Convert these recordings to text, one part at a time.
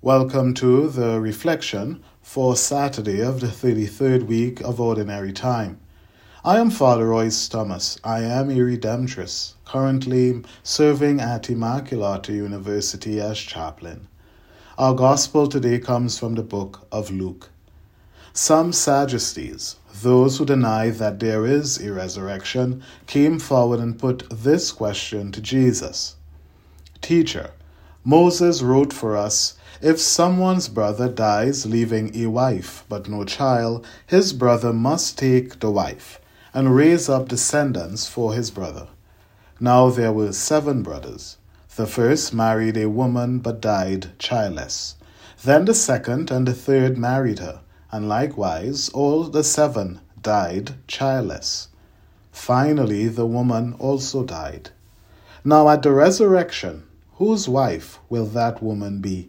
Welcome to the reflection for Saturday of the 33rd week of Ordinary Time. I am Father Royce Thomas. I am a Redemptorist, currently serving at Immaculata University as chaplain. Our Gospel today comes from the book of Luke. Some Sadducees, those who deny that there is a resurrection, came forward and put this question to Jesus Teacher, Moses wrote for us if someone's brother dies leaving a wife but no child, his brother must take the wife and raise up descendants for his brother. Now there were seven brothers. The first married a woman but died childless. Then the second and the third married her, and likewise all the seven died childless. Finally, the woman also died. Now at the resurrection, whose wife will that woman be?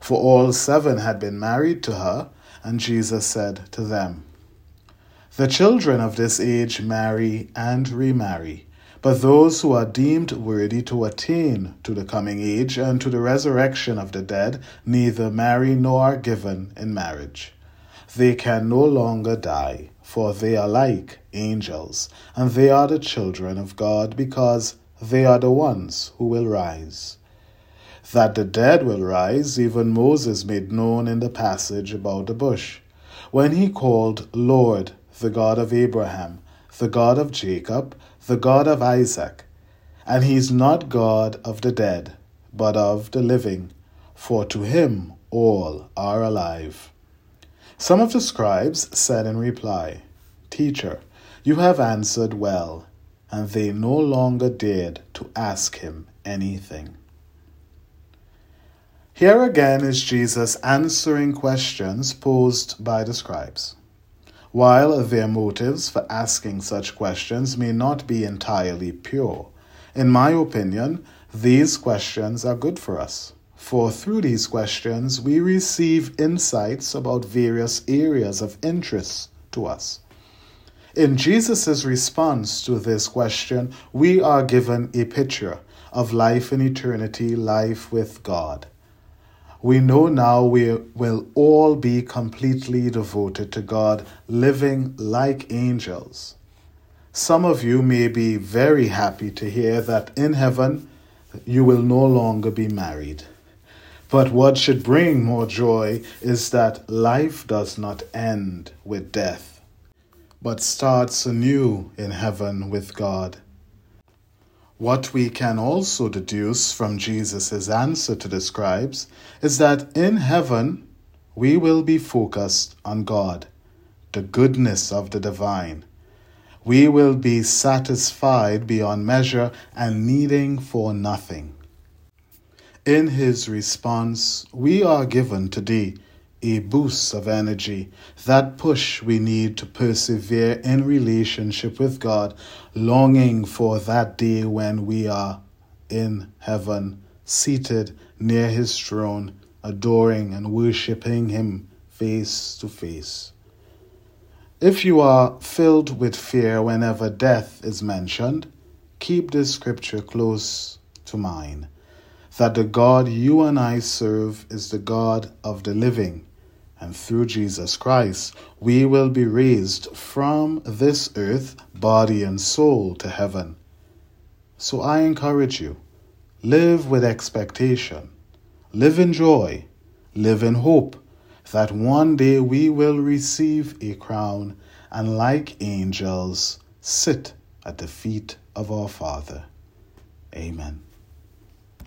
For all seven had been married to her, and Jesus said to them, The children of this age marry and remarry, but those who are deemed worthy to attain to the coming age and to the resurrection of the dead neither marry nor are given in marriage. They can no longer die, for they are like angels, and they are the children of God because they are the ones who will rise. That the dead will rise, even Moses made known in the passage about the bush, when he called Lord, the God of Abraham, the God of Jacob, the God of Isaac. And he is not God of the dead, but of the living, for to him all are alive. Some of the scribes said in reply, Teacher, you have answered well. And they no longer dared to ask him anything. Here again is Jesus answering questions posed by the scribes. While their motives for asking such questions may not be entirely pure, in my opinion, these questions are good for us. For through these questions, we receive insights about various areas of interest to us. In Jesus' response to this question, we are given a picture of life in eternity, life with God we know now we will all be completely devoted to God, living like angels. Some of you may be very happy to hear that in heaven you will no longer be married. But what should bring more joy is that life does not end with death, but starts anew in heaven with God. What we can also deduce from Jesus' answer to the scribes is that in heaven we will be focused on God, the goodness of the divine. We will be satisfied beyond measure and needing for nothing. In his response, we are given today a boost of energy, that push we need to persevere in relationship with God, longing for that day when we are in heaven, seated near His throne, adoring and worshiping Him face to face. If you are filled with fear whenever death is mentioned, keep this scripture close to mind that the God you and I serve is the God of the living and through Jesus Christ, we will be raised from this earth, body and soul, to heaven. So I encourage you live with expectation, live in joy, live in hope that one day we will receive a crown and, like angels, sit at the feet of our Father. Amen.